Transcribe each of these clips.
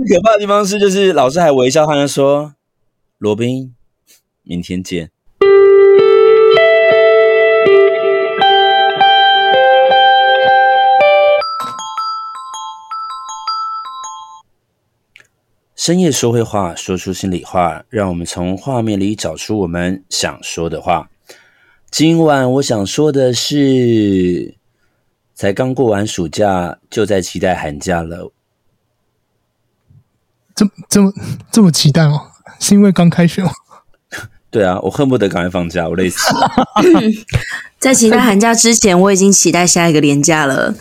最可怕的地方是，就是老师还微笑，他就说：“罗宾，明天见。”深夜说会话，说出心里话，让我们从画面里找出我们想说的话。今晚我想说的是，才刚过完暑假，就在期待寒假了。这么这么这么期待吗？是因为刚开学吗？对啊，我恨不得赶快放假，我累死了。在期待寒假之前，我已经期待下一个年假了。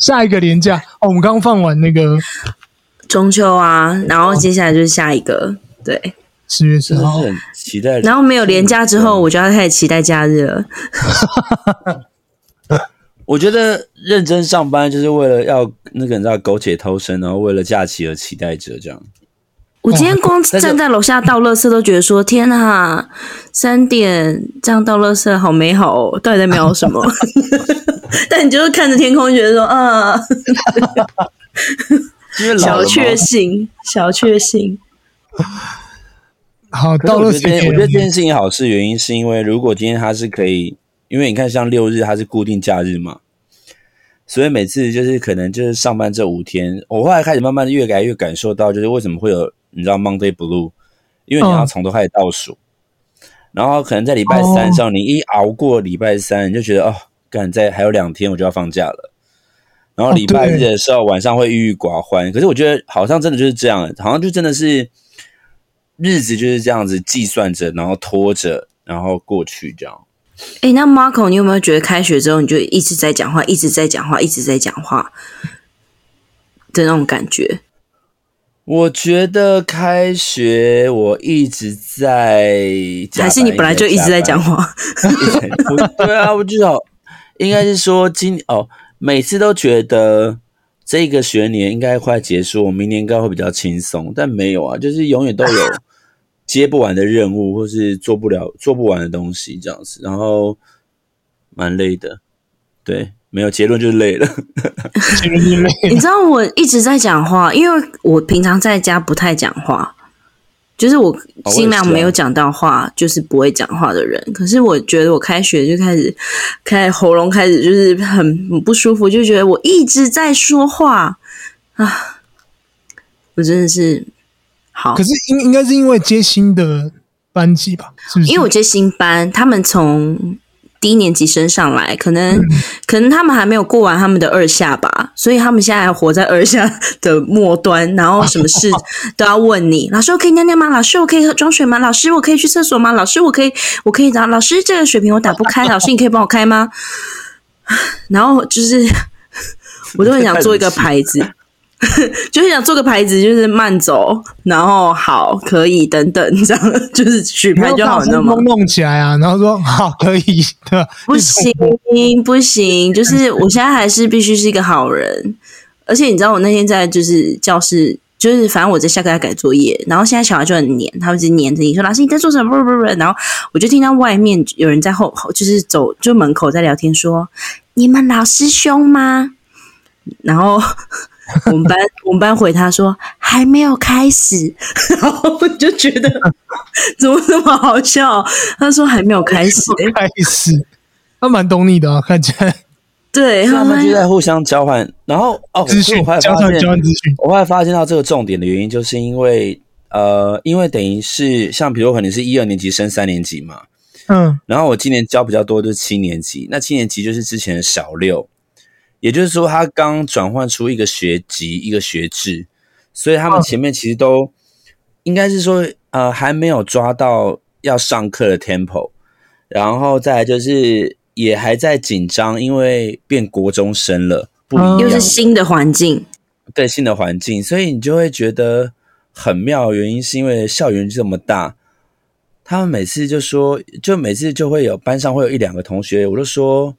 下一个年假哦，我们刚放完那个中秋啊，然后接下来就是下一个，对，十月十号，很期待。然后没有年假之后，我就要开始期待假日了。我觉得认真上班就是为了要那个你知道苟且偷生，然后为了假期而期待着这样。我今天光站在楼下倒垃圾都觉得说天哪，三点这样倒垃圾好美好哦！到底在描什么？但你就是看着天空，觉得说啊，小确幸，小确幸。好，倒垃圾。我觉得这件事情好是原因，是因为如果今天它是可以，因为你看像六日它是固定假日嘛。所以每次就是可能就是上班这五天，我后来开始慢慢的越来越感受到，就是为什么会有你知道 Monday Blue，因为你要从头开始倒数，嗯、然后可能在礼拜三的时候，哦、你一熬过礼拜三，你就觉得哦，赶在还有两天我就要放假了，然后礼拜日的时候晚上会郁郁寡欢。可是我觉得好像真的就是这样，好像就真的是日子就是这样子计算着，然后拖着，然后过去这样。哎、欸，那 Marco，你有没有觉得开学之后你就一直在讲话，一直在讲话，一直在讲话的那种感觉？我觉得开学我一直在讲，还是你本来就 一直在讲话？对啊，我至少，应该是说今哦，每次都觉得这个学年应该快结束，我明年应该会比较轻松，但没有啊，就是永远都有。接不完的任务，或是做不了、做不完的东西，这样子，然后蛮累的。对，没有结论就是累了。你知道我一直在讲话，因为我平常在家不太讲话，就是我尽量没有讲到话，就是不会讲话的人。可是我觉得我开学就开始，开喉咙开始就是很不舒服，就觉得我一直在说话啊，我真的是。好，可是应应该是因为接新的班级吧？是不是？因为我接新班，他们从低年级升上来，可能、嗯、可能他们还没有过完他们的二下吧，所以他们现在还活在二下的末端，然后什么事 都要问你。老师，我可以尿尿吗？老师，我可以喝装水吗？老师，我可以去厕所吗？老师，我可以我可以找老师，这个水瓶我打不开，老师你可以帮我开吗？然后就是我都很想做一个牌子。就是想做个牌子，就是慢走，然后好可以等等，这样就是举牌就好了嘛。弄弄起来啊，然后说好可以，的？不行不行，就是我现在还是必须是一个好人。而且你知道，我那天在就是教室，就是反正我在下课在改作业，然后现在小孩就很黏，他一直黏着你说老师你在做什么？不不不，然后我就听到外面有人在后，就是走就门口在聊天说，说你们老师凶吗？然后。我们班我们班回他说还没有开始，然后我就觉得 怎么那么好笑？他说还没有开始，开始，他蛮懂你的啊，看起来。对，他们就在互相交换，然后哦，资讯交换交换资讯。我后来发现到这个重点的原因，就是因为呃，因为等于是像比如可能是一二年级升三年级嘛，嗯，然后我今年教比较多就是七年级，那七年级就是之前的小六。也就是说，他刚转换出一个学籍、一个学制，所以他们前面其实都应该是说，呃，还没有抓到要上课的 tempo，然后再来就是也还在紧张，因为变国中生了，不一样，又是新的环境，对，新的环境，所以你就会觉得很妙。原因是因为校园这么大，他们每次就说，就每次就会有班上会有一两个同学，我就说。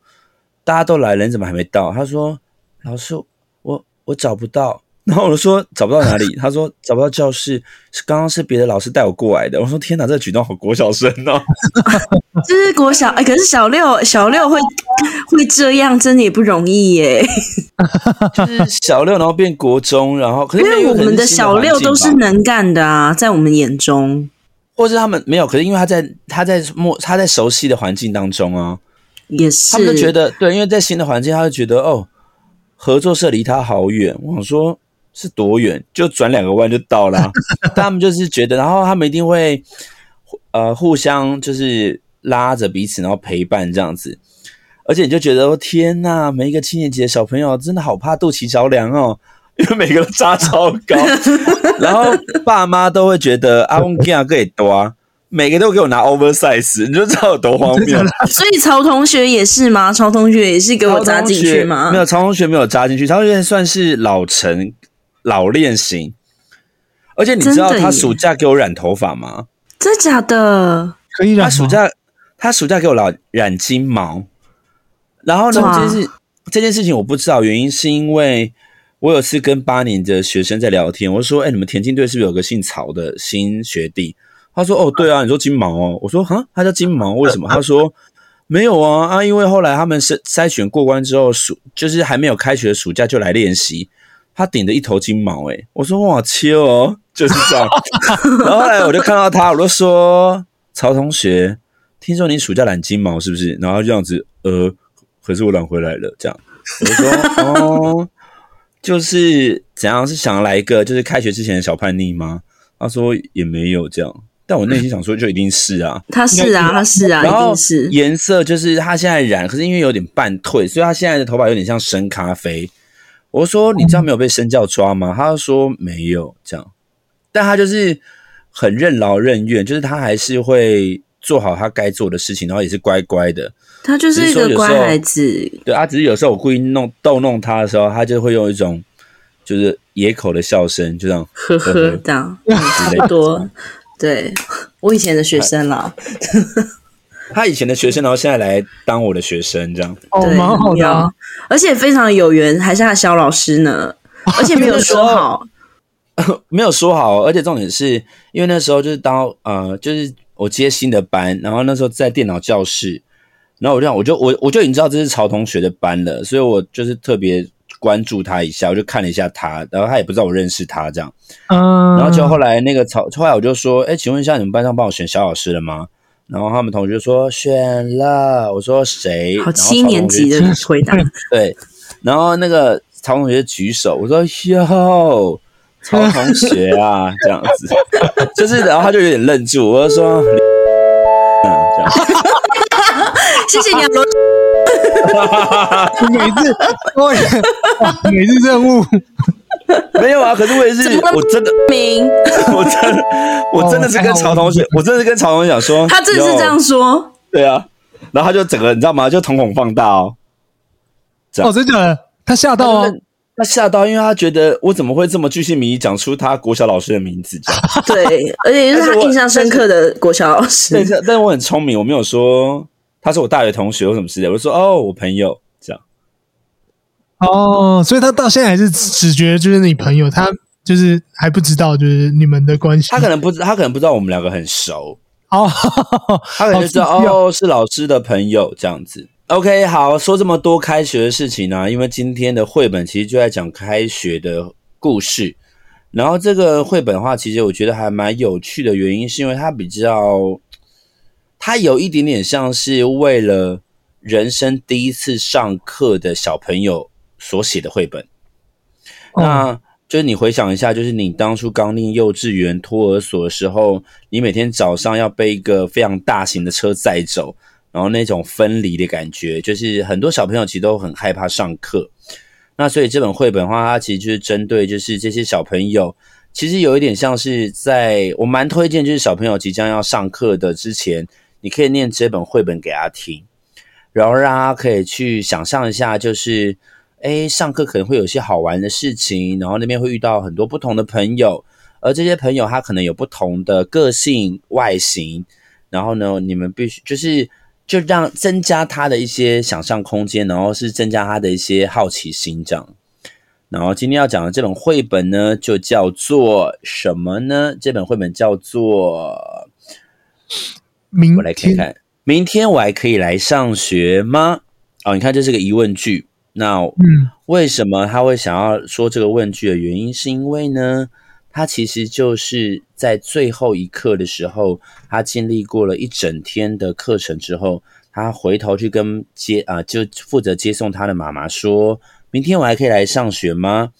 大家都来了，你怎么还没到？他说：“老师，我我找不到。”然后我就说找不到哪里，他说找不到教室，是刚刚是别的老师带我过来的。我说天哪，这个举动好国小生哦，这是国小哎，可是小六小六会会这样，真的也不容易耶。就是小六，然后变国中，然后可是因为我们的小六都是能干的啊，在我们眼中，或是他们没有，可是因为他在他在陌他在熟悉的环境当中啊，也是他们就觉得对，因为在新的环境，他就觉得哦，合作社离他好远。我想说。是多远？就转两个弯就到了。他们就是觉得，然后他们一定会呃互相就是拉着彼此，然后陪伴这样子。而且你就觉得，天呐，每一个七年级的小朋友真的好怕肚脐着凉哦，因为每个都扎超高。然后爸妈都会觉得阿翁吉亚可以多，每个都给我拿 oversize，你就知道有多荒谬。所以曹同学也是吗？曹同学也是给我扎进去吗？没有，曹同学没有扎进去。曹同学算是老成。老练型，而且你知道他暑假给我染头发吗？真的假的？可以染。他暑假他暑假给我染染金毛，然后呢，这件事这件事情我不知道原因，是因为我有次跟八年的学生在聊天，我说：“哎、欸，你们田径队是不是有个姓曹的新学弟？”他说：“哦，对啊，你说金毛哦。”我说：“哈，他叫金毛，为什么？” 他说：“没有啊啊，因为后来他们筛筛选过关之后，暑就是还没有开学的暑假就来练习。”他顶着一头金毛，诶，我说哇，切哦，就是这样。然后后来我就看到他，我就说曹同学，听说你暑假染金毛是不是？然后这样子，呃，可是我染回来了，这样。我就说 哦，就是怎样？是想来一个就是开学之前的小叛逆吗？他说也没有这样，但我内心想说就一定是啊，他是啊，他是啊，然后一定是。颜色就是他现在染，可是因为有点半退，所以他现在的头发有点像深咖啡。我说：“你知道没有被身教抓吗？”他说：“没有这样，但他就是很任劳任怨，就是他还是会做好他该做的事情，然后也是乖乖的。他就是一个乖孩子。对啊，只是有时候我故意弄逗弄他的时候，他就会用一种就是野口的笑声，就这样呵呵这样，差不多。对，我以前的学生啦。”他以前的学生，然后现在来当我的学生，这样。哦，蛮好的，啊，而且非常有缘，还是他小老师呢，而且没有说好，没有说好，而且重点是因为那时候就是当呃，就是我接新的班，然后那时候在电脑教室，然后我这样，我就我我就已经知道这是曹同学的班了，所以我就是特别关注他一下，我就看了一下他，然后他也不知道我认识他这样，嗯，然后就后来那个曹，后来我就说，哎，请问一下，你们班上帮我选小老师了吗？然后他们同学说选了，我说谁？好七年级的 回答。对，然后那个曹同学举手，我说哟，曹同学啊，这样子，就是，然后他就有点愣住，我就说，嗯，这样，谢谢你啊，罗。每次，每次任务。没有啊，可是我也是，我真的，我真的，我真的是跟曹同学，我真的是跟曹同学讲说，他真的是这样说，对啊，然后他就整个你知道吗？就瞳孔放大哦，哦，真的，他吓到啊，他吓到，因为他觉得我怎么会这么巨细靡遗讲出他国小老师的名字？这样。对，而且是他印象深刻的国小老师。但是，但是我很聪明，我没有说他是我大学同学或什么之类，我就说哦，我朋友这样。哦，所以他到现在还是只觉得就是你朋友，他就是还不知道就是你们的关系。他可能不知，他可能不知道我们两个很熟。哦，他可能就知道哦，是老师的朋友这样子。OK，好，说这么多开学的事情呢、啊，因为今天的绘本其实就在讲开学的故事。然后这个绘本的话，其实我觉得还蛮有趣的原因，是因为它比较，它有一点点像是为了人生第一次上课的小朋友。所写的绘本，那就是你回想一下，就是你当初刚念幼稚园托儿所的时候，你每天早上要被一个非常大型的车载走，然后那种分离的感觉，就是很多小朋友其实都很害怕上课。那所以这本绘本的话，它其实就是针对就是这些小朋友，其实有一点像是在我蛮推荐，就是小朋友即将要上课的之前，你可以念这本绘本给他听，然后让他可以去想象一下，就是。诶，上课可能会有些好玩的事情，然后那边会遇到很多不同的朋友，而这些朋友他可能有不同的个性、外形，然后呢，你们必须就是就让增加他的一些想象空间，然后是增加他的一些好奇心这样。然后今天要讲的这本绘本呢，就叫做什么呢？这本绘本叫做明，我来看看，明天我还可以来上学吗？哦，你看这是个疑问句。那嗯，为什么他会想要说这个问句的原因，是因为呢，他其实就是在最后一刻的时候，他经历过了一整天的课程之后，他回头去跟接啊、呃，就负责接送他的妈妈说。明天我还可以来上学吗？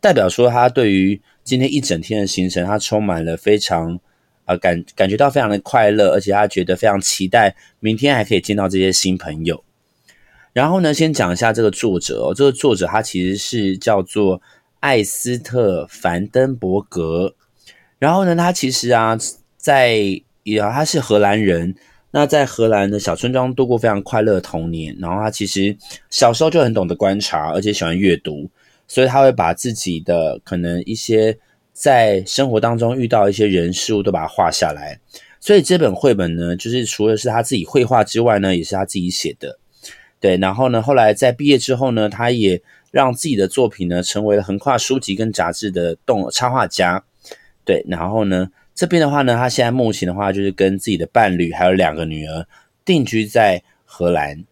代表说他对于今天一整天的行程，他充满了非常呃感感觉到非常的快乐，而且他觉得非常期待明天还可以见到这些新朋友。然后呢，先讲一下这个作者哦，这个作者他其实是叫做艾斯特凡登伯格。然后呢，他其实啊，在也他是荷兰人。那在荷兰的小村庄度过非常快乐的童年，然后他其实小时候就很懂得观察，而且喜欢阅读，所以他会把自己的可能一些在生活当中遇到一些人事物都把它画下来。所以这本绘本呢，就是除了是他自己绘画之外呢，也是他自己写的。对，然后呢，后来在毕业之后呢，他也让自己的作品呢成为了横跨书籍跟杂志的动插画家。对，然后呢。这边的话呢，他现在目前的话就是跟自己的伴侣还有两个女儿定居在荷兰。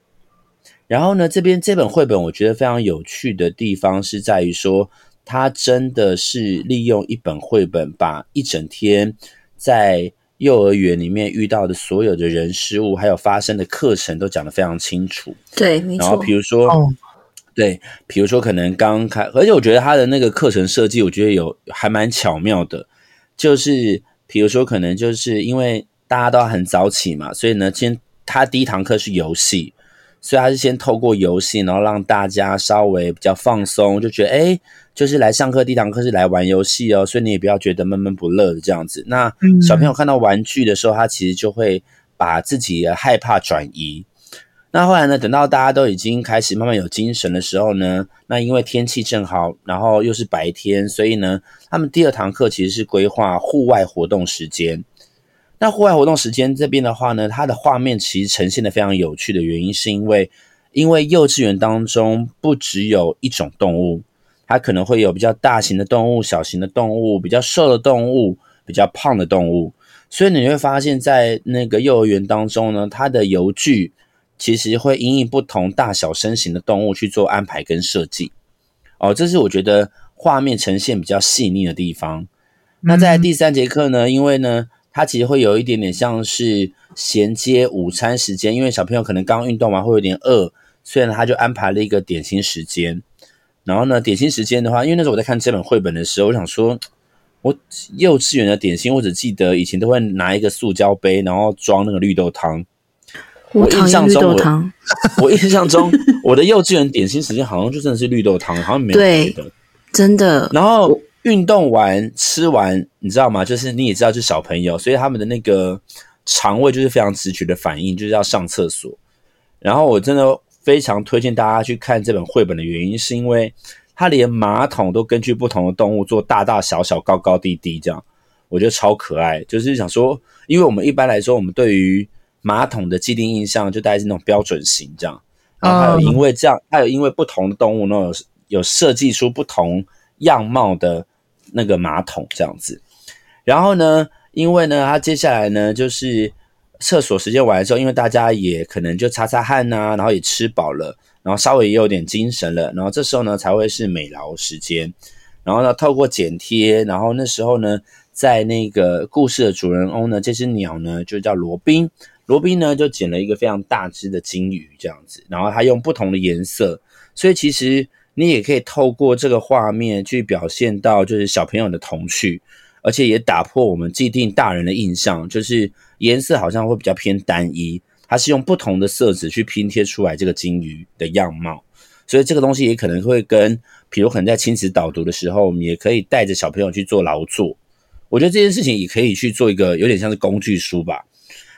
然后呢，这边这本绘本我觉得非常有趣的地方是在于说，他真的是利用一本绘本，把一整天在幼儿园里面遇到的所有的人事物，还有发生的课程都讲得非常清楚。对，没错。然后比如说，哦、对，比如说可能刚开，而且我觉得他的那个课程设计，我觉得有还蛮巧妙的，就是。比如说，可能就是因为大家都很早起嘛，所以呢，先他第一堂课是游戏，所以他是先透过游戏，然后让大家稍微比较放松，就觉得哎，就是来上课第一堂课是来玩游戏哦，所以你也不要觉得闷闷不乐的这样子。那小朋友看到玩具的时候，他其实就会把自己的害怕转移。那后来呢，等到大家都已经开始慢慢有精神的时候呢，那因为天气正好，然后又是白天，所以呢，他们第二堂课其实是规划户外活动时间。那户外活动时间这边的话呢，它的画面其实呈现的非常有趣的原因，是因为因为幼稚园当中不只有一种动物，它可能会有比较大型的动物、小型的动物、比较瘦的动物、比较胖的动物，所以你会发现在那个幼儿园当中呢，它的游具。其实会因应不同大小身形的动物去做安排跟设计，哦，这是我觉得画面呈现比较细腻的地方。嗯、那在第三节课呢，因为呢，它其实会有一点点像是衔接午餐时间，因为小朋友可能刚运动完会有点饿，所以呢，他就安排了一个点心时间。然后呢，点心时间的话，因为那时候我在看这本绘本的时候，我想说，我幼稚园的点心，我只记得以前都会拿一个塑胶杯，然后装那个绿豆汤。我印象中我，我印象中，我的幼稚园点心时间好像就真的是绿豆汤，好像没有别的，真的。然后运动完吃完，你知道吗？就是你也知道，就是小朋友，所以他们的那个肠胃就是非常直觉的反应，就是要上厕所。然后我真的非常推荐大家去看这本绘本的原因，是因为它连马桶都根据不同的动物做大大小小、高高低低，这样我觉得超可爱。就是想说，因为我们一般来说，我们对于马桶的既定印象就大概是那种标准型这样，然后还有因为这样，还有因为不同的动物呢，有有设计出不同样貌的那个马桶这样子。然后呢，因为呢，它接下来呢就是厕所时间完了之后，因为大家也可能就擦擦汗呐、然后也吃饱了，然后稍微也有点精神了，然后这时候呢才会是美劳时间。然后呢，透过剪贴，然后那时候呢，在那个故事的主人翁呢，这只鸟呢就叫罗宾。罗宾呢，就捡了一个非常大只的金鱼，这样子，然后他用不同的颜色，所以其实你也可以透过这个画面去表现到，就是小朋友的童趣，而且也打破我们既定大人的印象，就是颜色好像会比较偏单一，它是用不同的色纸去拼贴出来这个金鱼的样貌，所以这个东西也可能会跟，比如可能在亲子导读的时候，我们也可以带着小朋友去做劳作，我觉得这件事情也可以去做一个有点像是工具书吧。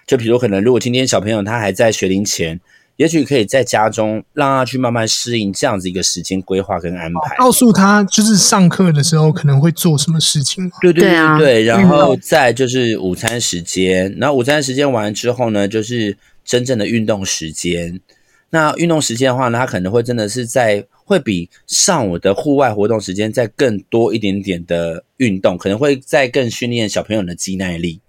就比如可能，如果今天小朋友他还在学龄前，也许可以在家中让他去慢慢适应这样子一个时间规划跟安排，告诉他就是上课的时候可能会做什么事情。对对对然后再就是午餐时间，然后午餐时间完之后呢，就是真正的运动时间。那运动时间的话呢，他可能会真的是在会比上午的户外活动时间再更多一点点的运动，可能会再更训练小朋友的肌耐力。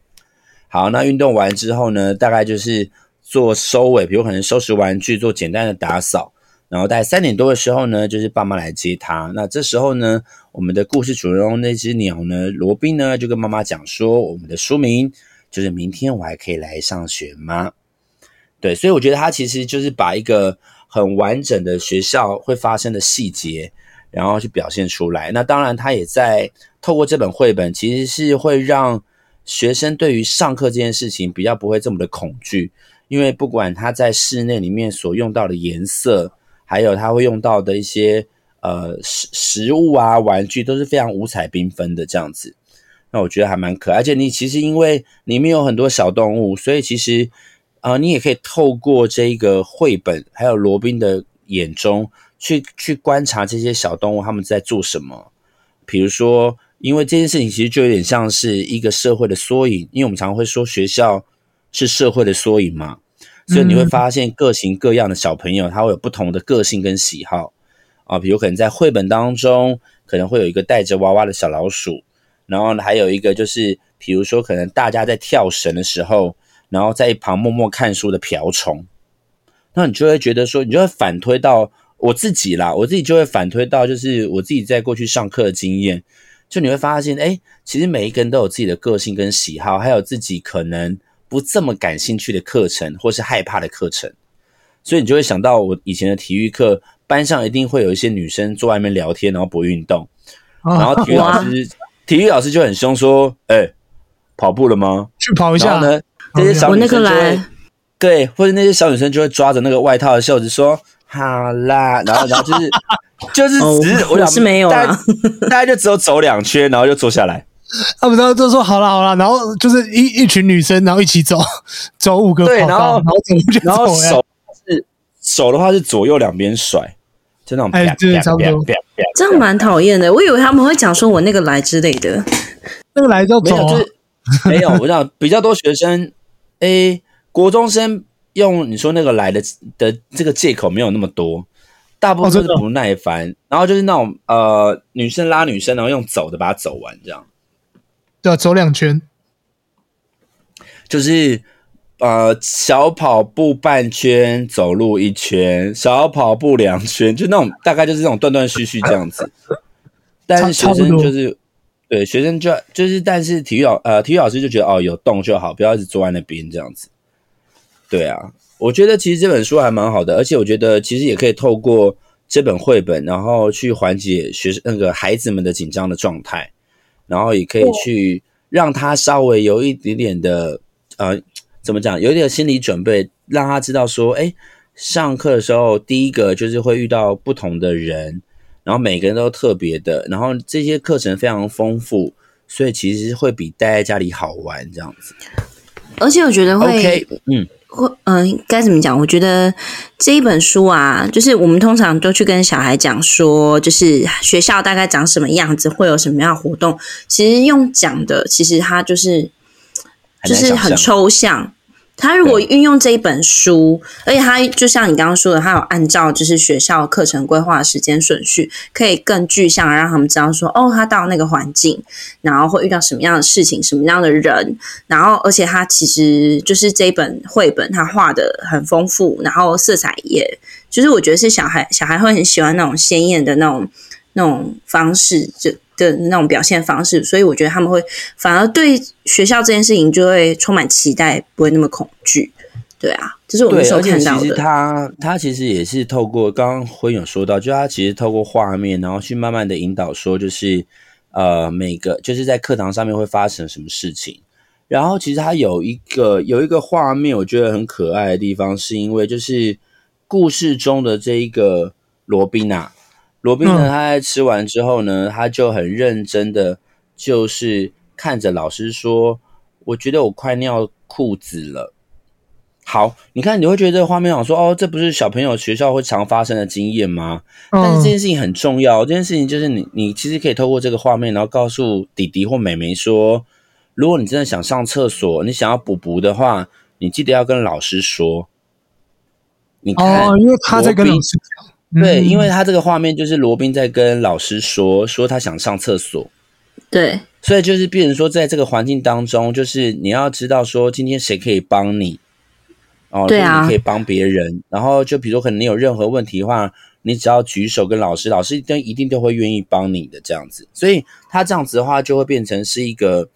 好，那运动完之后呢，大概就是做收尾，比如可能收拾玩具，做简单的打扫。然后大概三点多的时候呢，就是爸妈来接他。那这时候呢，我们的故事主人公那只鸟呢，罗宾呢，就跟妈妈讲说，我们的书名就是“明天我还可以来上学吗？”对，所以我觉得他其实就是把一个很完整的学校会发生的细节，然后去表现出来。那当然，他也在透过这本绘本，其实是会让学生对于上课这件事情比较不会这么的恐惧，因为不管他在室内里面所用到的颜色。还有他会用到的一些呃食食物啊、玩具都是非常五彩缤纷的这样子，那我觉得还蛮可爱。而且你其实因为里面有很多小动物，所以其实啊、你也可以透过这个绘本，还有罗宾的眼中去去观察这些小动物他们在做什么。比如说，因为这件事情其实就有点像是一个社会的缩影，因为我们常常会说学校是社会的缩影嘛。所以你会发现各型各样的小朋友，他会有不同的个性跟喜好啊，比如可能在绘本当中，可能会有一个带着娃娃的小老鼠，然后还有一个就是，比如说可能大家在跳绳的时候，然后在一旁默默看书的瓢虫，那你就会觉得说，你就会反推到我自己啦，我自己就会反推到，就是我自己在过去上课的经验，就你会发现，哎，其实每一个人都有自己的个性跟喜好，还有自己可能。不这么感兴趣的课程，或是害怕的课程，所以你就会想到我以前的体育课，班上一定会有一些女生坐外面聊天，然后不运动，然后体育老师，体育老师就很凶说：“哎、欸，跑步了吗？去跑一下。”呢，这些小女生就会，对，或者那些小女生就会抓着那个外套的袖子说：“好啦。”然后，然后就是 就是只是我想是没有啊，大概就只有走两圈，然后就坐下来。他们都都说好了好了，然后就是一一群女生，然后一起走，走五个跑道，对，然后然后走，然后手是手的话是左右两边甩，就那种，哎，对，差不多，这样蛮讨厌的。我以为他们会讲说我那个来之类的，那个来就走，没有，就是没有。我想比较多学生，哎，国中生用你说那个来的的这个借口没有那么多，大部分都是不耐烦，然后就是那种呃女生拉女生，然后用走的把它走完这样。对，走两圈，就是呃，小跑步半圈，走路一圈，小跑步两圈，就那种大概就是这种断断续续这样子。但是学生就是对学生就就是，但是体育老呃体育老师就觉得哦，有动就好，不要一直坐在那边这样子。对啊，我觉得其实这本书还蛮好的，而且我觉得其实也可以透过这本绘本，然后去缓解学生那个孩子们的紧张的状态。然后也可以去让他稍微有一点点的呃，怎么讲，有一点心理准备，让他知道说，哎，上课的时候第一个就是会遇到不同的人，然后每个人都特别的，然后这些课程非常丰富，所以其实会比待在家里好玩这样子。而且我觉得会，okay, 嗯。或嗯，该怎么讲？我觉得这一本书啊，就是我们通常都去跟小孩讲说，就是学校大概长什么样子，会有什么样的活动。其实用讲的，其实它就是就是很抽象。他如果运用这一本书，而且他就像你刚刚说的，他有按照就是学校课程规划的时间顺序，可以更具象让他们知道说，哦，他到那个环境，然后会遇到什么样的事情，什么样的人，然后而且他其实就是这一本绘本，他画的很丰富，然后色彩也，就是我觉得是小孩小孩会很喜欢那种鲜艳的那种那种方式，就。的那种表现方式，所以我觉得他们会反而对学校这件事情就会充满期待，不会那么恐惧。对啊，这是我们所看到的。其实他他其实也是透过刚刚辉有说到，就他其实透过画面，然后去慢慢的引导说，就是呃每个就是在课堂上面会发生什么事情。然后其实他有一个有一个画面，我觉得很可爱的地方，是因为就是故事中的这一个罗宾啊。罗宾呢，他在吃完之后呢，他就很认真的，就是看着老师说：“我觉得我快尿裤子了。”好，你看，你会觉得这个画面好说：“哦，这不是小朋友学校会常发生的经验吗？”但是这件事情很重要，这件事情就是你，你其实可以透过这个画面，然后告诉弟弟或妹妹说：“如果你真的想上厕所，你想要补补的话，你记得要跟老师说。”你看，哦，因为他在跟老师讲。对，因为他这个画面就是罗宾在跟老师说，说他想上厕所。对，所以就是变成说，在这个环境当中，就是你要知道说，今天谁可以帮你哦，对啊，你可以帮别人。然后就比如说，可能你有任何问题的话，你只要举手跟老师，老师都一定都会愿意帮你的这样子。所以他这样子的话，就会变成是一个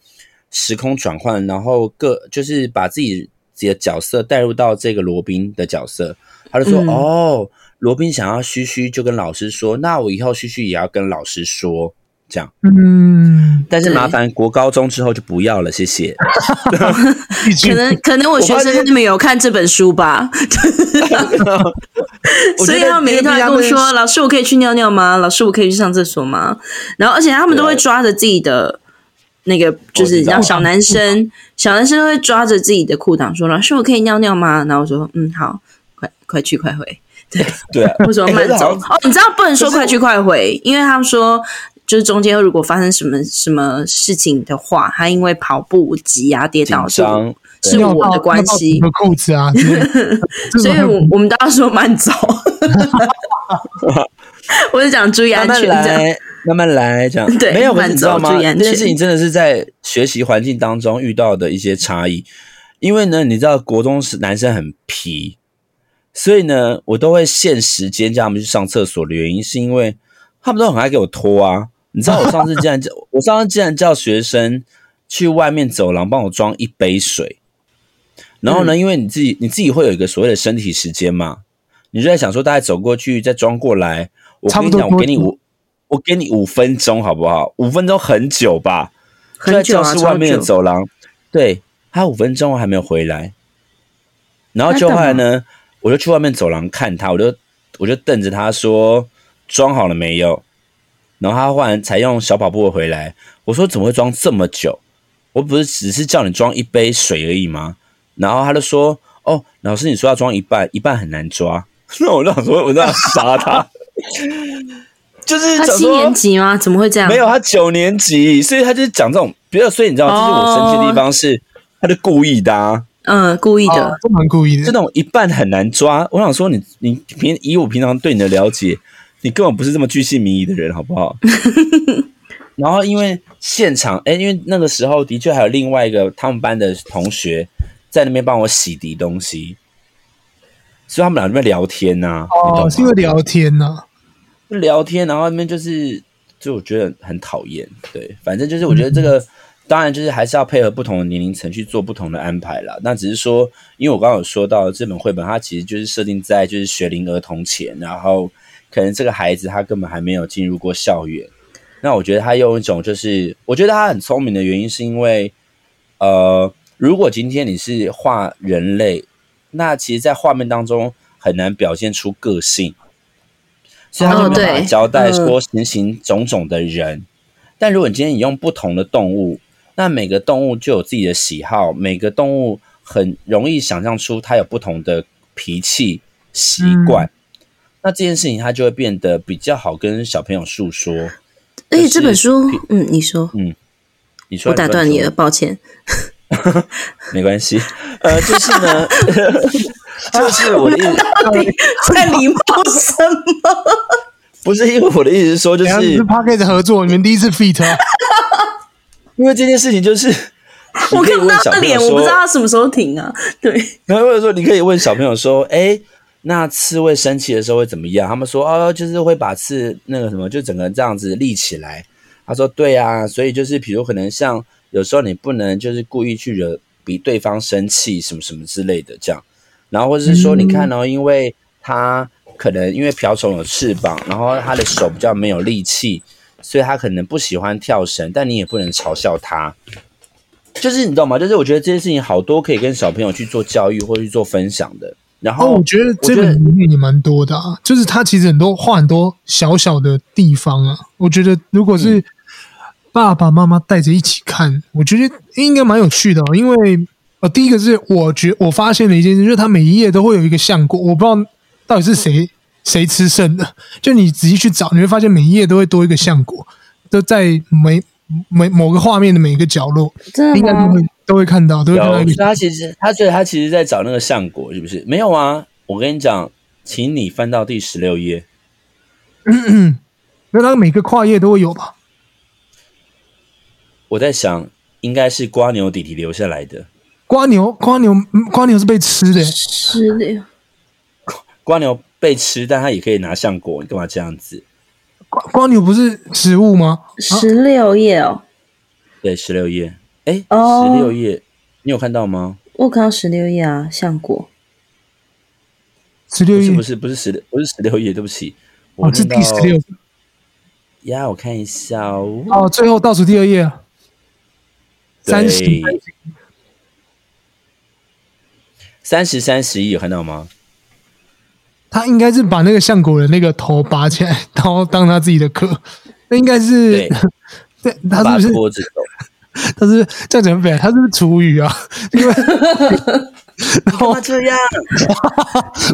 时空转换，然后各就是把自己自己的角色带入到这个罗宾的角色。他就说：“嗯、哦，罗宾想要嘘嘘，就跟老师说，那我以后嘘嘘也要跟老师说。”这样，嗯，但是麻烦国高中之后就不要了，谢谢。可能可能我学生他们有看这本书吧，所以他们每天都在跟我说：“老师，我可以去尿尿吗？老师，我可以去上厕所吗？”然后，而且他们都会抓着自己的那个，就是像小男生，小男生都会抓着自己的裤裆说：“老师，我可以尿尿吗？”然后我说：“嗯，好，快快去快回。”对对，为什么慢走？哦，你知道不能说快去快回，因为他们说。就是中间如果发生什么什么事情的话，他因为跑步挤压跌倒是是我的关系。裤子啊，所以我我们都要说慢走。我是讲注意安全，慢慢来，慢慢来，这样对，没有慢走，注意安全。这件事情真的是在学习环境当中遇到的一些差异。因为呢，你知道国中是男生很皮，所以呢，我都会限时间叫他们去上厕所的原因，是因为他们都很爱给我拖啊。你知道我上次竟然叫 我上次竟然叫学生去外面走廊帮我装一杯水，然后呢，因为你自己你自己会有一个所谓的身体时间嘛，你就在想说大概走过去再装过来，我跟你讲，我给你五我给你五分钟好不好？五分钟很久吧？就在教室外面的走廊，对，他五分钟还没有回来，然后就后来呢，我就去外面走廊看他，我就我就瞪着他说装好了没有？然后他忽然才用小跑步回来，我说怎么会装这么久？我不是只是叫你装一杯水而已吗？然后他就说：“哦，老师你说要装一半，一半很难抓。” 那我就想说，我就想杀他。就是他七年级吗？怎么会这样？没有，他九年级，所以他就是讲这种，比较所以你知道，这是我生气的地方是，他就故意的啊，嗯，故意的，都蛮故意的。这种一半很难抓，我想说你你平以我平常对你的了解。你根本不是这么巨细靡遗的人，好不好？然后因为现场，哎，因为那个时候的确还有另外一个他们班的同学在那边帮我洗涤东西，所以他们俩在那边聊天呐、啊。哦，是因为聊天呐、啊，聊天，然后那边就是，就我觉得很讨厌。对，反正就是我觉得这个，嗯、当然就是还是要配合不同的年龄层去做不同的安排啦。那只是说，因为我刚刚有说到这本绘本，它其实就是设定在就是学龄儿童前，然后。可能这个孩子他根本还没有进入过校园，那我觉得他用一种就是，我觉得他很聪明的原因是因为，呃，如果今天你是画人类，那其实，在画面当中很难表现出个性，所以他就没办法交代说形形种种的人。哦嗯、但如果你今天你用不同的动物，那每个动物就有自己的喜好，每个动物很容易想象出它有不同的脾气习惯。嗯那这件事情，它就会变得比较好跟小朋友诉说。而且这本书，嗯，你说，嗯，你说，我打断你了，抱歉。没关系，呃，就是呢，就是我的意思，到底在礼貌什么？不是因为我的意思是说，就是 Parkes 合作，你们第一次 feat，因为这件事情就是，我看不到他的脸，我不知道他什么时候停啊。对，然后或者说，你可以问小朋友说，哎。那刺猬生气的时候会怎么样？他们说哦，就是会把刺那个什么，就整个这样子立起来。他说对啊，所以就是比如可能像有时候你不能就是故意去惹比对方生气什么什么之类的这样。然后或者是说你看哦，因为他可能因为瓢虫有翅膀，然后他的手比较没有力气，所以他可能不喜欢跳绳，但你也不能嘲笑他。就是你知道吗？就是我觉得这件事情好多可以跟小朋友去做教育或去做分享的。然后、哦、我觉得这个里面也蛮多的啊，就是他其实很多画很多小小的地方啊。我觉得如果是爸爸妈妈带着一起看，嗯、我觉得应该蛮有趣的哦。因为呃，第一个是我觉我发现了一件事，就是他每一页都会有一个相果，我不知道到底是谁谁吃剩的。就你仔细去找，你会发现每一页都会多一个橡果，都在每每某个画面的每一个角落，应该都会。都会看到，都会看到。他其实，他觉得他其实在找那个橡果，是不是？没有啊，我跟你讲，请你翻到第十六页。嗯嗯，那他每个跨页都会有吧？我在想，应该是瓜牛弟弟留下来的。瓜牛，瓜牛，瓜牛是被吃的，吃的。瓜牛被吃，但它也可以拿橡果，你干嘛这样子？光光牛不是食物吗？十六页哦，对，十六页。哎，哦，十六页，你有看到吗？我看到十六页啊，橡果。十六页不是不是十六，不是十六页，对不起，我是第十六。呀，我看一下哦。哦，最后倒数第二页啊。三十，三十三十一有看到吗？他应该是把那个橡果的那个头拔起来，然后当他自己的壳。那应该是对，他是不是？他是这样讲，他是不是厨余啊？因为然后这样，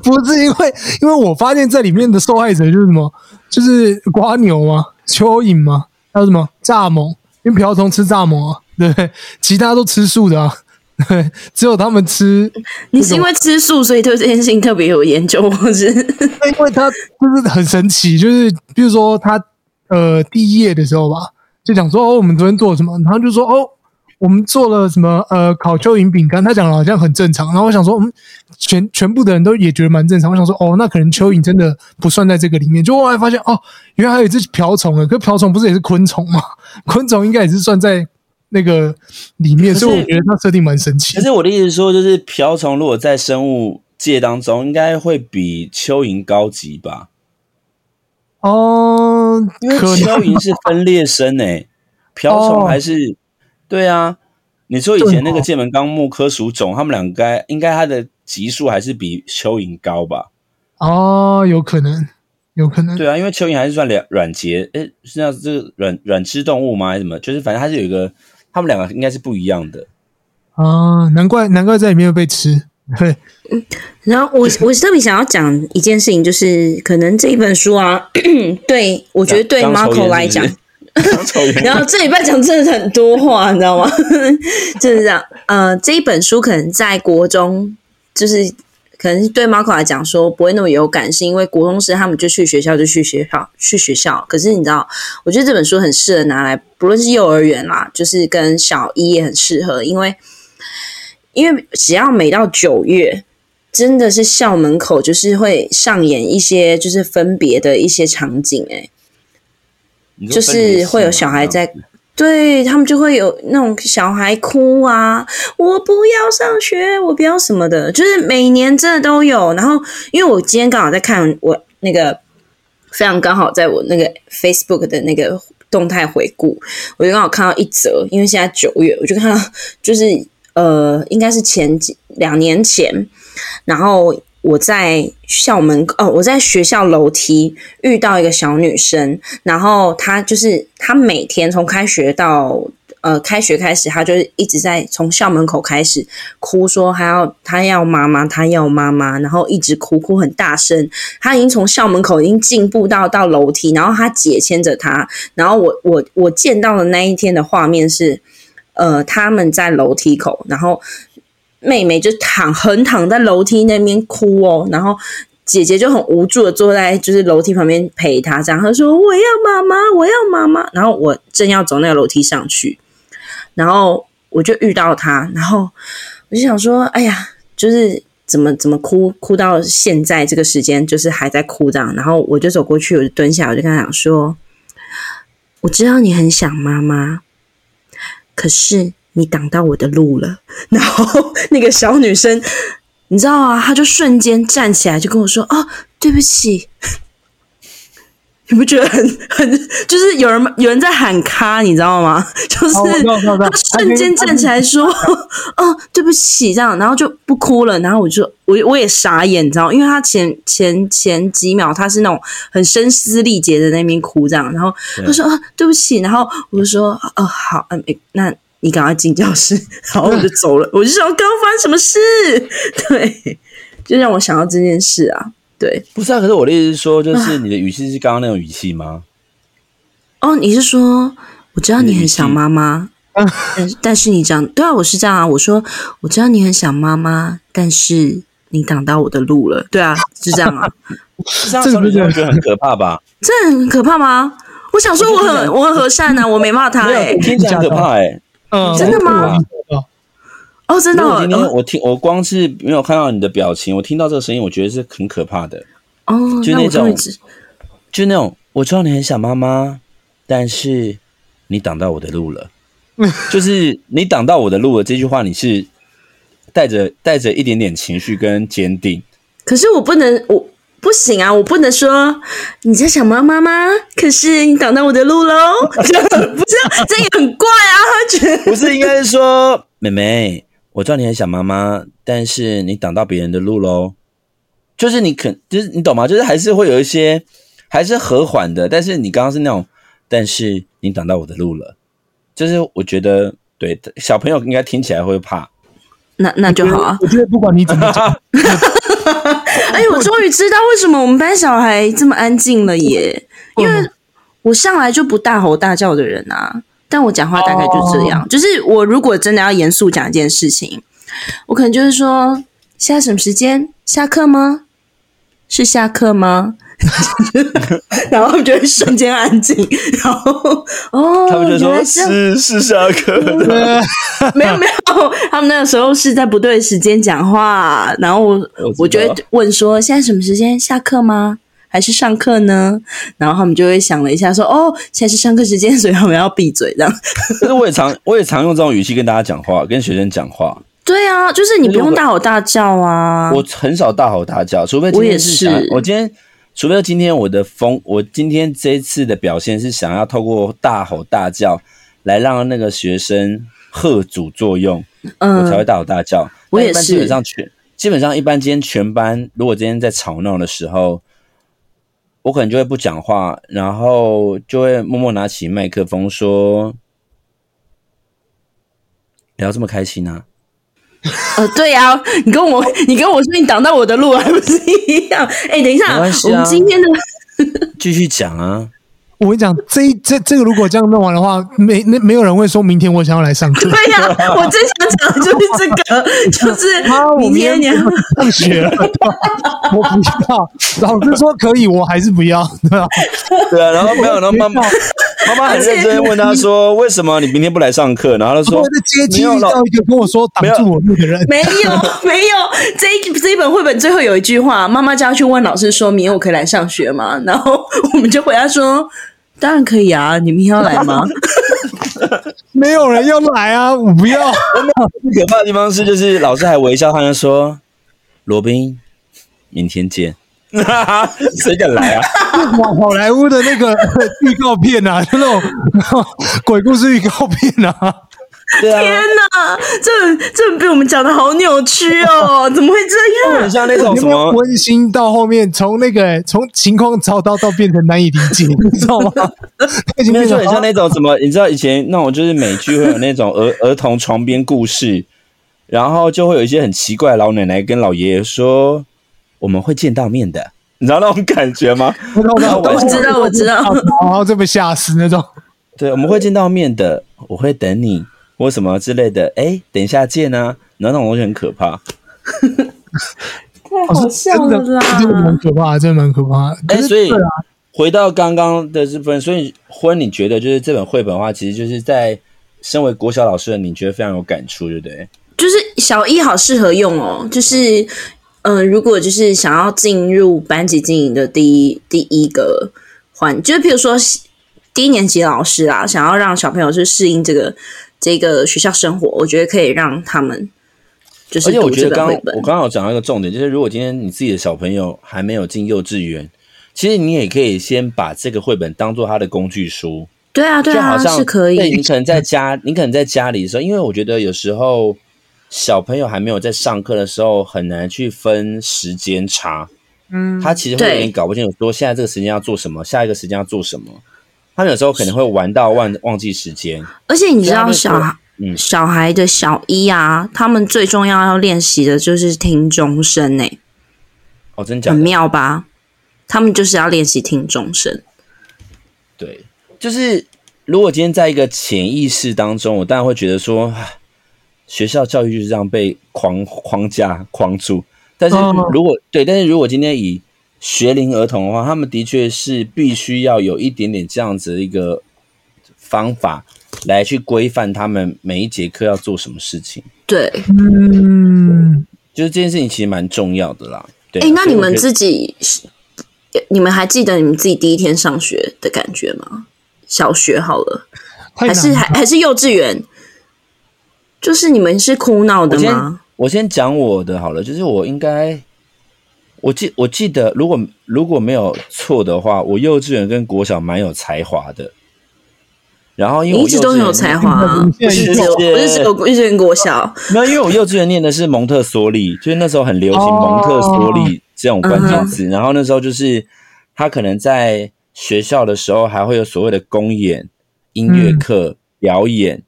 不是因为，因为我发现这里面的受害者就是什么，就是瓜牛嘛，蚯蚓嘛，还有什么蚱蜢，因为瓢虫吃蚱蜢啊。对，其他都吃素的啊，对，只有他们吃。你是因为吃素，所以对这件事情特别有研究，或是？因为他就是很神奇，就是比如说他呃第一页的时候吧，就讲说哦，我们昨天做了什么，然后就说哦。我们做了什么？呃，烤蚯蚓饼干，他讲的好像很正常。然后我想说，嗯，全全部的人都也觉得蛮正常。我想说，哦，那可能蚯蚓真的不算在这个里面。就后来发现，哦，原来还有一只瓢虫啊！可瓢虫不是也是昆虫吗？昆虫应该也是算在那个里面。所以我觉得它设定蛮神奇。可是我的意思是说，就是瓢虫如果在生物界当中，应该会比蚯蚓高级吧？哦，因为蚯蚓是分裂生诶、欸，瓢虫还是。哦对啊，你说以前那个剑门纲目科属种，他们两个该应该它的级数还是比蚯蚓高吧？哦，有可能，有可能。对啊，因为蚯蚓还是算软软节，诶，是那这个软软吃动物吗？还是什么？就是反正它是有一个，他们两个应该是不一样的。啊，难怪难怪在里面被吃。对，嗯，然后我我特别想要讲一件事情，就是可能这一本书啊，对我觉得对 Marco 来讲。然后这礼拜讲真的很多话，你知道吗？就是这样。呃，这一本书可能在国中，就是可能对 Marco 来讲说不会那么有感，是因为国中时他们就去学校就去学校去学校。可是你知道，我觉得这本书很适合拿来，不论是幼儿园啦，就是跟小一也很适合，因为因为只要每到九月，真的是校门口就是会上演一些就是分别的一些场景，欸，就是会有小孩在，对他们就会有那种小孩哭啊，我不要上学，我不要什么的，就是每年真的都有。然后，因为我今天刚好在看我那个，非常刚好在我那个 Facebook 的那个动态回顾，我就刚好看到一则，因为现在九月，我就看到就是呃，应该是前几两年前，然后。我在校门哦，我在学校楼梯遇到一个小女生，然后她就是她每天从开学到呃开学开始，她就是一直在从校门口开始哭，说她要她要妈妈，她要妈妈，然后一直哭哭很大声。她已经从校门口已经进步到到楼梯，然后她姐牵着她，然后我我我见到的那一天的画面是，呃，他们在楼梯口，然后。妹妹就躺横躺在楼梯那边哭哦，然后姐姐就很无助的坐在就是楼梯旁边陪她，这样她说我要妈妈，我要妈妈。然后我正要走那个楼梯上去，然后我就遇到她，然后我就想说，哎呀，就是怎么怎么哭哭到现在这个时间，就是还在哭这样。然后我就走过去，我就蹲下，我就跟她讲说，我知道你很想妈妈，可是。你挡到我的路了，然后 那个小女生，你知道啊，她就瞬间站起来，就跟我说：“哦，对不起。”你不觉得很很就是有人有人在喊卡，你知道吗？就是她瞬间站起来说：“哦，对不起。”这样，然后就不哭了。然后我就我我也傻眼，你知道，因为她前前前几秒她是那种很声嘶力竭的那边哭，这样，然后她说：“啊，对不起。”然后我就说：“哦，好，嗯，那。”你赶快进教室，然后我就走了。我就想，刚刚发生什么事？对，就让我想到这件事啊。对，不是啊。可是我的意思是说，就是你的语气是刚刚那种语气吗？哦，你是说，我知道你很想妈妈，但但是你讲，对啊，我是这样啊。我说，我知道你很想妈妈，但是你挡到我的路了。对啊，是这样啊。这样子觉得很可怕吧？这很可怕吗？我想说我很我很和善呐、啊，我没骂他哎、欸，听起来很可怕哎、欸，嗯，真的吗？哦，真的、哦。今天我听我光是没有看到你的表情，我听到这个声音，我觉得是很可怕的哦，就那种，就那种，我知道你很想妈妈，但是你挡到我的路了，就是你挡到我的路了。这句话你是带着带着一点点情绪跟坚定，可是我不能我。不行啊，我不能说你在想妈妈吗？可是你挡到我的路喽，不是，这也很怪啊。他觉得不是，应该是说妹妹，我知道你很想妈妈，但是你挡到别人的路喽。就是你肯，就是你懂吗？就是还是会有一些，还是和缓的。但是你刚刚是那种，但是你挡到我的路了。就是我觉得，对小朋友应该听起来会怕。那那就好啊。我觉得不管你怎么讲。哎，我终于知道为什么我们班小孩这么安静了耶！因为我向来就不大吼大叫的人啊，但我讲话大概就这样。Oh. 就是我如果真的要严肃讲一件事情，我可能就是说：现在什么时间？下课吗？是下课吗？然后他们就会瞬间安静，然后哦，他们就说是是下课的，没有没有，他们那个时候是在不对时间讲话，然后我我就会问说，现在什么时间？下课吗？还是上课呢？然后他们就会想了一下说，哦，现在是上课时间，所以我们要闭嘴这样。但是我也常我也常用这种语气跟大家讲话，跟学生讲话。对啊，就是你不用大吼大叫啊。我很少大吼大叫，除非我也是，我今天。除非今天我的风，我今天这一次的表现是想要透过大吼大叫来让那个学生喝阻作用，嗯，我才会大吼大叫。我也是。基本上全基本上一般今天全班如果今天在吵闹的时候，我可能就会不讲话，然后就会默默拿起麦克风说：“聊这么开心啊！”呃，对呀、啊，你跟我，你跟我说你挡到我的路，还不是一样？哎，等一下，啊、我们今天的继续讲啊。我跟你讲，这这这个如果这样弄完的话，没那没有人会说明天我想要来上课。对呀、啊，我最想讲的就是这个，就是明天你要上学了，我不要。老师说可以，我还是不要，对吧？对啊，然后没有，然后妈妈妈妈很认真问他说：“为什么你明天不来上课？”然后他说：“我在接机遇到一个跟我说挡住我路的人。”没有，没有。这一这一本绘本最后有一句话，妈妈就要去问老师说：“明天我可以来上学吗？”然后我们就回答说。当然可以啊！你明天要来吗？没有人要来啊！我不要。最可怕的地方是，就是老师还微笑，他就说：“罗宾，明天见。” 谁敢来啊？好好莱坞的那个预告片啊，就那种鬼故事预告片啊。天哪，这这被我们讲的好扭曲哦！怎么会这样？很像那种什么温馨到后面，从那个从情况糟糕到变成难以理解，你知道吗？已经变成很像那种什么？你知道以前那种就是美剧会有那种儿儿童床边故事，然后就会有一些很奇怪的老奶奶跟老爷爷说：“我们会见到面的。”你知道那种感觉吗？我知道，我知道，然后就被吓死那种。对，我们会见到面的，我会等你。或什么之类的，哎，等一下见啊！然后那种东西很可怕，太好笑了啦！真的蛮可怕，真的蛮可怕。哎，所以回到刚刚的这份，所以婚，你觉得就是这本绘本的话，其实就是在身为国小老师的你觉得非常有感触，对不对？就是小一好适合用哦，就是嗯、呃，如果就是想要进入班级经营的第一第一个环，就是譬如说低年级老师啊，想要让小朋友去适应这个。这个学校生活，我觉得可以让他们就是。而且我觉得刚我刚好讲到一个重点，就是如果今天你自己的小朋友还没有进幼稚园，其实你也可以先把这个绘本当做他的工具书。对啊，对啊，就好像是可以。对，你可能在家，你可能在家里的时候，因为我觉得有时候小朋友还没有在上课的时候，很难去分时间差。嗯，他其实会有点搞不清楚，说现在这个时间要做什么，下一个时间要做什么。他有时候可能会玩到忘忘记时间，而且你知道小孩，嗯，小孩的小一啊，他们最重要要练习的就是听钟声诶。哦，真假的？很妙吧？他们就是要练习听钟声。对，就是如果今天在一个潜意识当中，我当然会觉得说，学校教育就是这样被框框架框住。但是如果、嗯、对，但是如果今天以学龄儿童的话，他们的确是必须要有一点点这样子的一个方法来去规范他们每一节课要做什么事情。对，嗯，就是这件事情其实蛮重要的啦。对，哎，那你们自己，你们还记得你们自己第一天上学的感觉吗？小学好了，还是还还是幼稚园？就是你们是哭闹的吗？我先讲我的好了，就是我应该。我记我记得，如果如果没有错的话，我幼稚园跟国小蛮有才华的。然后因为我一直都很有才华，不是只有不是只有幼稚园国小。没有，因为我幼稚园念的是蒙特梭利，就是那时候很流行蒙特梭利这种关键词。然后那时候就是他可能在学校的时候还会有所谓的公演、音乐课、表演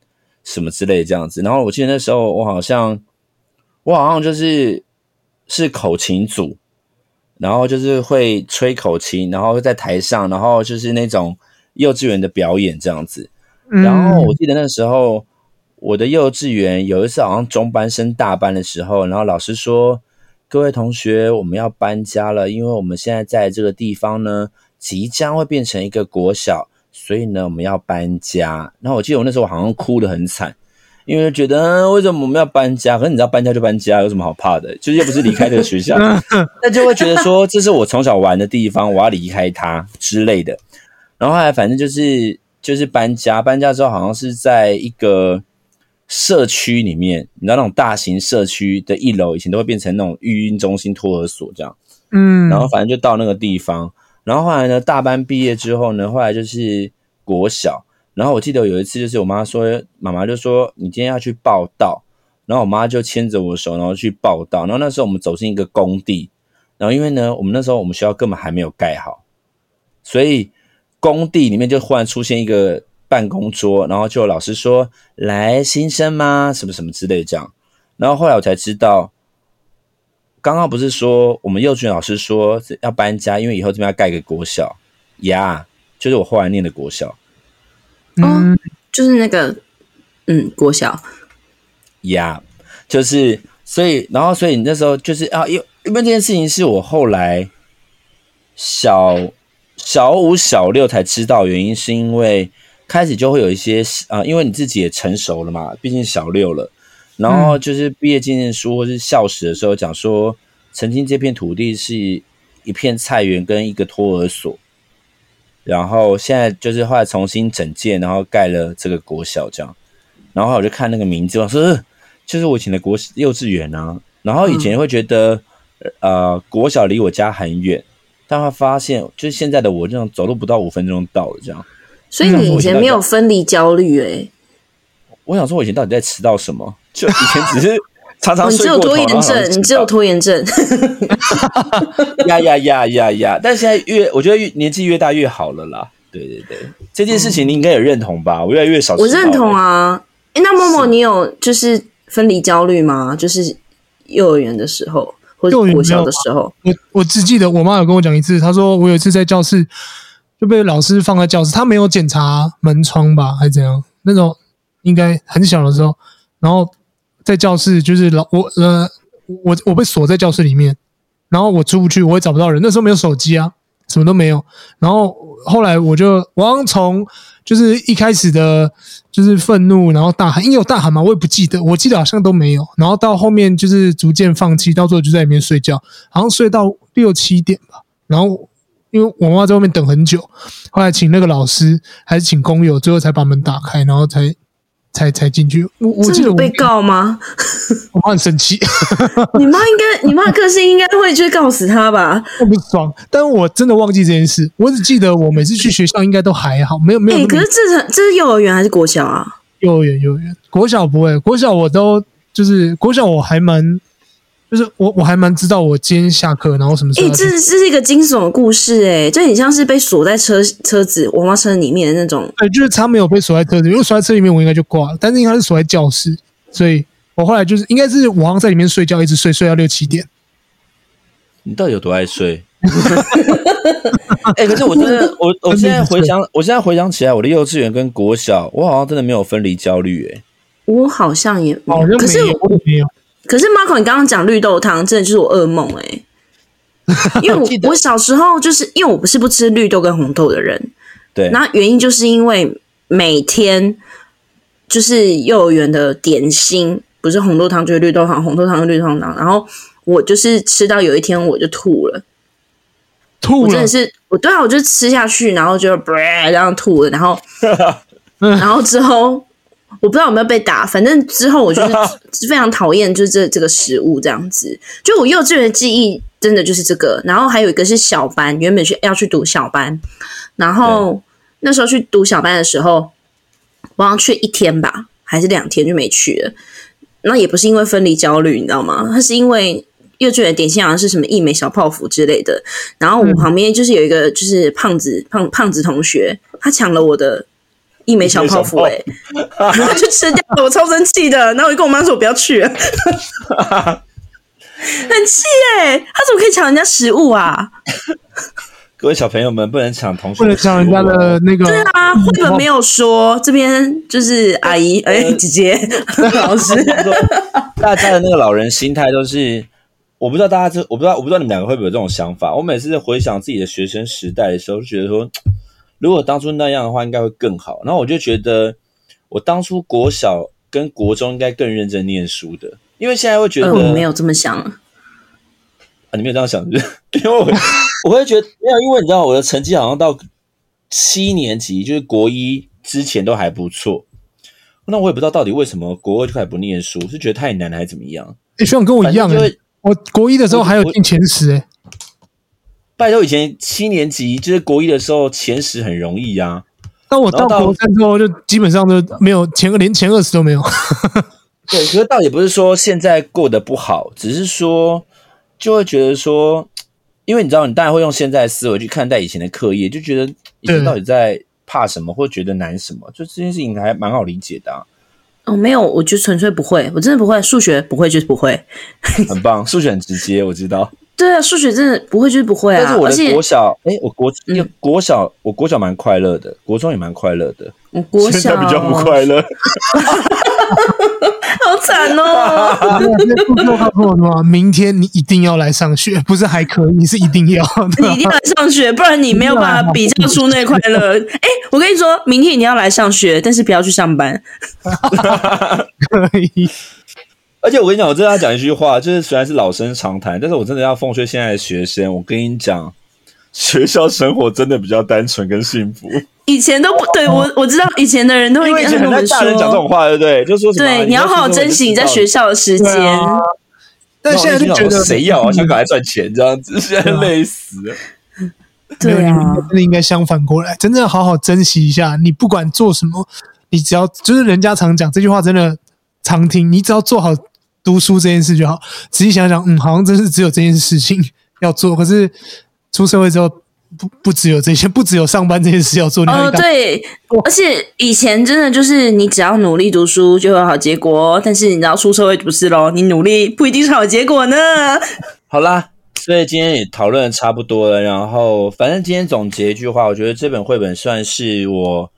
什么之类的这样子。然后我记得那时候我好像我好像就是是口琴组。然后就是会吹口琴，然后在台上，然后就是那种幼稚园的表演这样子。然后我记得那时候我的幼稚园有一次好像中班升大班的时候，然后老师说：“各位同学，我们要搬家了，因为我们现在在这个地方呢，即将会变成一个国小，所以呢，我们要搬家。”然后我记得我那时候好像哭得很惨。因为觉得、嗯、为什么我们要搬家？可是你知道搬家就搬家，有什么好怕的？就是又不是离开这个学校 那就会觉得说这是我从小玩的地方，我要离开它之类的。然后后来反正就是就是搬家，搬家之后好像是在一个社区里面，你知道那种大型社区的一楼，以前都会变成那种育婴中心、托儿所这样。嗯，然后反正就到那个地方，然后后来呢，大班毕业之后呢，后来就是国小。然后我记得有一次，就是我妈说，妈妈就说你今天要去报到，然后我妈就牵着我手，然后去报到。然后那时候我们走进一个工地，然后因为呢，我们那时候我们学校根本还没有盖好，所以工地里面就忽然出现一个办公桌，然后就老师说来新生吗？什么什么之类的这样。然后后来我才知道，刚刚不是说我们幼稚园老师说要搬家，因为以后这边要盖个国小。呀，yeah, 就是我后来念的国小。哦，就是那个，嗯，国小，呀，yeah, 就是，所以，然后，所以你那时候就是啊，因为因为这件事情是我后来小小五、小六才知道，原因是因为开始就会有一些啊，因为你自己也成熟了嘛，毕竟小六了，然后就是毕业纪念书或是校史的时候讲说，曾经这片土地是一片菜园跟一个托儿所。然后现在就是后来重新整建，然后盖了这个国小这样。然后我就看那个名字，我说就是我以前的国幼稚园啊。然后以前会觉得，嗯、呃，国小离我家很远，但会发现就是现在的我这样走路不到五分钟到了这样。所以你以前没有分离焦虑诶、欸？我想说，我以前到底在迟到什么？就以前只是。常常睡过头，你只有拖延症，你只有拖延症。呀呀呀呀呀！但现在越，我觉得越年纪越大越好了啦。对对对，这件事情你应该也认同吧？我越来越少。我认同啊。诶，那默默，你有就是分离焦虑吗？就是幼儿园的时候，或者国小的时候。我我只记得我妈有跟我讲一次，她说我有一次在教室就被老师放在教室，她没有检查门窗吧，还是怎样？那种应该很小的时候，然后。在教室就是老我呃我我被锁在教室里面，然后我出不去，我也找不到人。那时候没有手机啊，什么都没有。然后后来我就我刚从就是一开始的，就是愤怒，然后大喊，因为有大喊嘛？我也不记得，我记得好像都没有。然后到后面就是逐渐放弃，到最后就在里面睡觉，好像睡到六七点吧。然后因为我妈在外面等很久，后来请那个老师还是请工友，最后才把门打开，然后才。才才进去，我我记得我被告吗？我妈很生气。你妈应该，你妈的个性应该会去告死他吧？我不爽，但我真的忘记这件事。我只记得我每次去学校应该都还好，没有没有、欸。可是这是这是幼儿园还是国小啊？幼儿园，幼儿园，国小不会，国小我都就是国小我还蛮。就是我我还蛮知道我今天下课然后什么时候。哎、欸，这是这是一个惊悚的故事哎、欸，就很像是被锁在车车子娃娃车里面的那种。对，就是他没有被锁在车子，如果锁在车里面我应该就挂了，但是应该是锁在教室，所以我后来就是应该是我好像在里面睡觉，一直睡睡到六七点。你到底有多爱睡？哎、欸，可是我真的我我现在回想，我现在回想起来，我的幼稚园跟国小，我好像真的没有分离焦虑哎、欸。我好像也没有，可是我没有。可是 Marco，你刚刚讲绿豆汤，真的就是我噩梦哎、欸！因为我我小时候就是因为我不是不吃绿豆跟红豆的人，对，那原因就是因为每天就是幼儿园的点心不是红豆汤就是绿豆汤，红豆汤就是绿豆汤，然后我就是吃到有一天我就吐了，吐了，我真的是我对啊，我就吃下去，然后就这样吐了，然后 然后之后。我不知道有没有被打，反正之后我就是 非常讨厌，就是这这个食物这样子。就我幼稚园的记忆，真的就是这个。然后还有一个是小班，原本去要去读小班，然后那时候去读小班的时候，我好像去一天吧，还是两天就没去了。那也不是因为分离焦虑，你知道吗？他是因为幼稚园的点心好像是什么一美小泡芙之类的。然后我旁边就是有一个就是胖子胖胖子同学，他抢了我的。一枚小泡芙，哎，然后就吃掉了，我超生气的。然后我就跟我妈说：“我不要去了。”很气哎，他怎么可以抢人家食物啊？各位小朋友们，不能抢同学，不能抢人家的那个。对啊，绘本没有说这边就是阿姨哎，姐姐 老师，大家的那个老人心态都是，我不知道大家这，我不知道，我不知道你们两个会不会有这种想法。我每次回想自己的学生时代的时候，就觉得说。如果当初那样的话，应该会更好。然后我就觉得，我当初国小跟国中应该更认真念书的，因为现在会觉得、呃、我没有这么想啊。你没有这样想，因为我 我会觉得没有，因为你知道我的成绩好像到七年级，就是国一之前都还不错。那我也不知道到底为什么国二就开始不念书，是觉得太难还是怎么样？哎，学长跟我一样哎，我国一的时候还有进前十哎。拜托，以前七年级就是国一的时候，前十很容易、啊。但我到国三之后，就基本上都没有前连前二十都没有。对，可是倒也不是说现在过得不好，只是说就会觉得说，因为你知道，你当然会用现在的思维去看待以前的课业，就觉得以前到底在怕什么，或觉得难什么，就这件事情还蛮好理解的、啊。哦，没有，我就纯粹不会，我真的不会数学，不会就是不会。很棒，数学很直接，我知道。对啊，数学真的不会就是不会啊。但是我的国小，哎，我国国小，我国小蛮快乐的，国中也蛮快乐的。我国小比较不快乐，好惨哦！明天你一定要来上学，不是还可以，你是一定要，你一定要来上学，不然你没有办法比较出那快乐。哎，我跟你说，明天你要来上学，但是不要去上班。可以。而且我跟你讲，我真的要讲一句话，就是虽然是老生常谈，但是我真的要奉劝现在的学生，我跟你讲，学校生活真的比较单纯跟幸福。以前都不对，我我知道以前的人都会跟我们说，大人讲这种话，对不对？就说什么对，你要好好珍惜你在学校的时间。但现在就觉得谁要啊？想赶快赚钱这样子，现在累死了。对啊，真的应该相反过来，真正好好珍惜一下。你不管做什么，你只要就是人家常讲这句话，真的常听。你只要做好。读书这件事就好，仔细想想，嗯，好像真是只有这件事情 要做。可是出社会之后，不不只有这些，不只有上班这件事要做。哦，对，而且以前真的就是你只要努力读书就会有好结果，但是你知道出社会不是咯，你努力不一定是好结果呢。好啦，所以今天也讨论的差不多了，然后反正今天总结一句话，我觉得这本绘本算是我。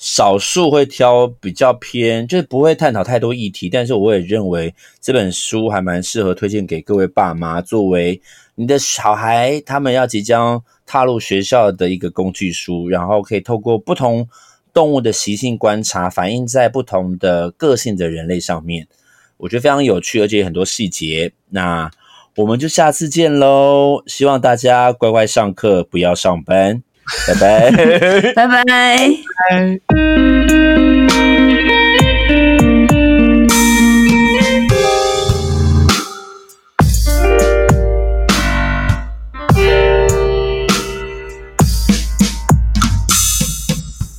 少数会挑比较偏，就是不会探讨太多议题，但是我也认为这本书还蛮适合推荐给各位爸妈，作为你的小孩他们要即将踏入学校的一个工具书，然后可以透过不同动物的习性观察，反映在不同的个性的人类上面，我觉得非常有趣，而且很多细节。那我们就下次见喽，希望大家乖乖上课，不要上班。拜拜，拜拜，拜。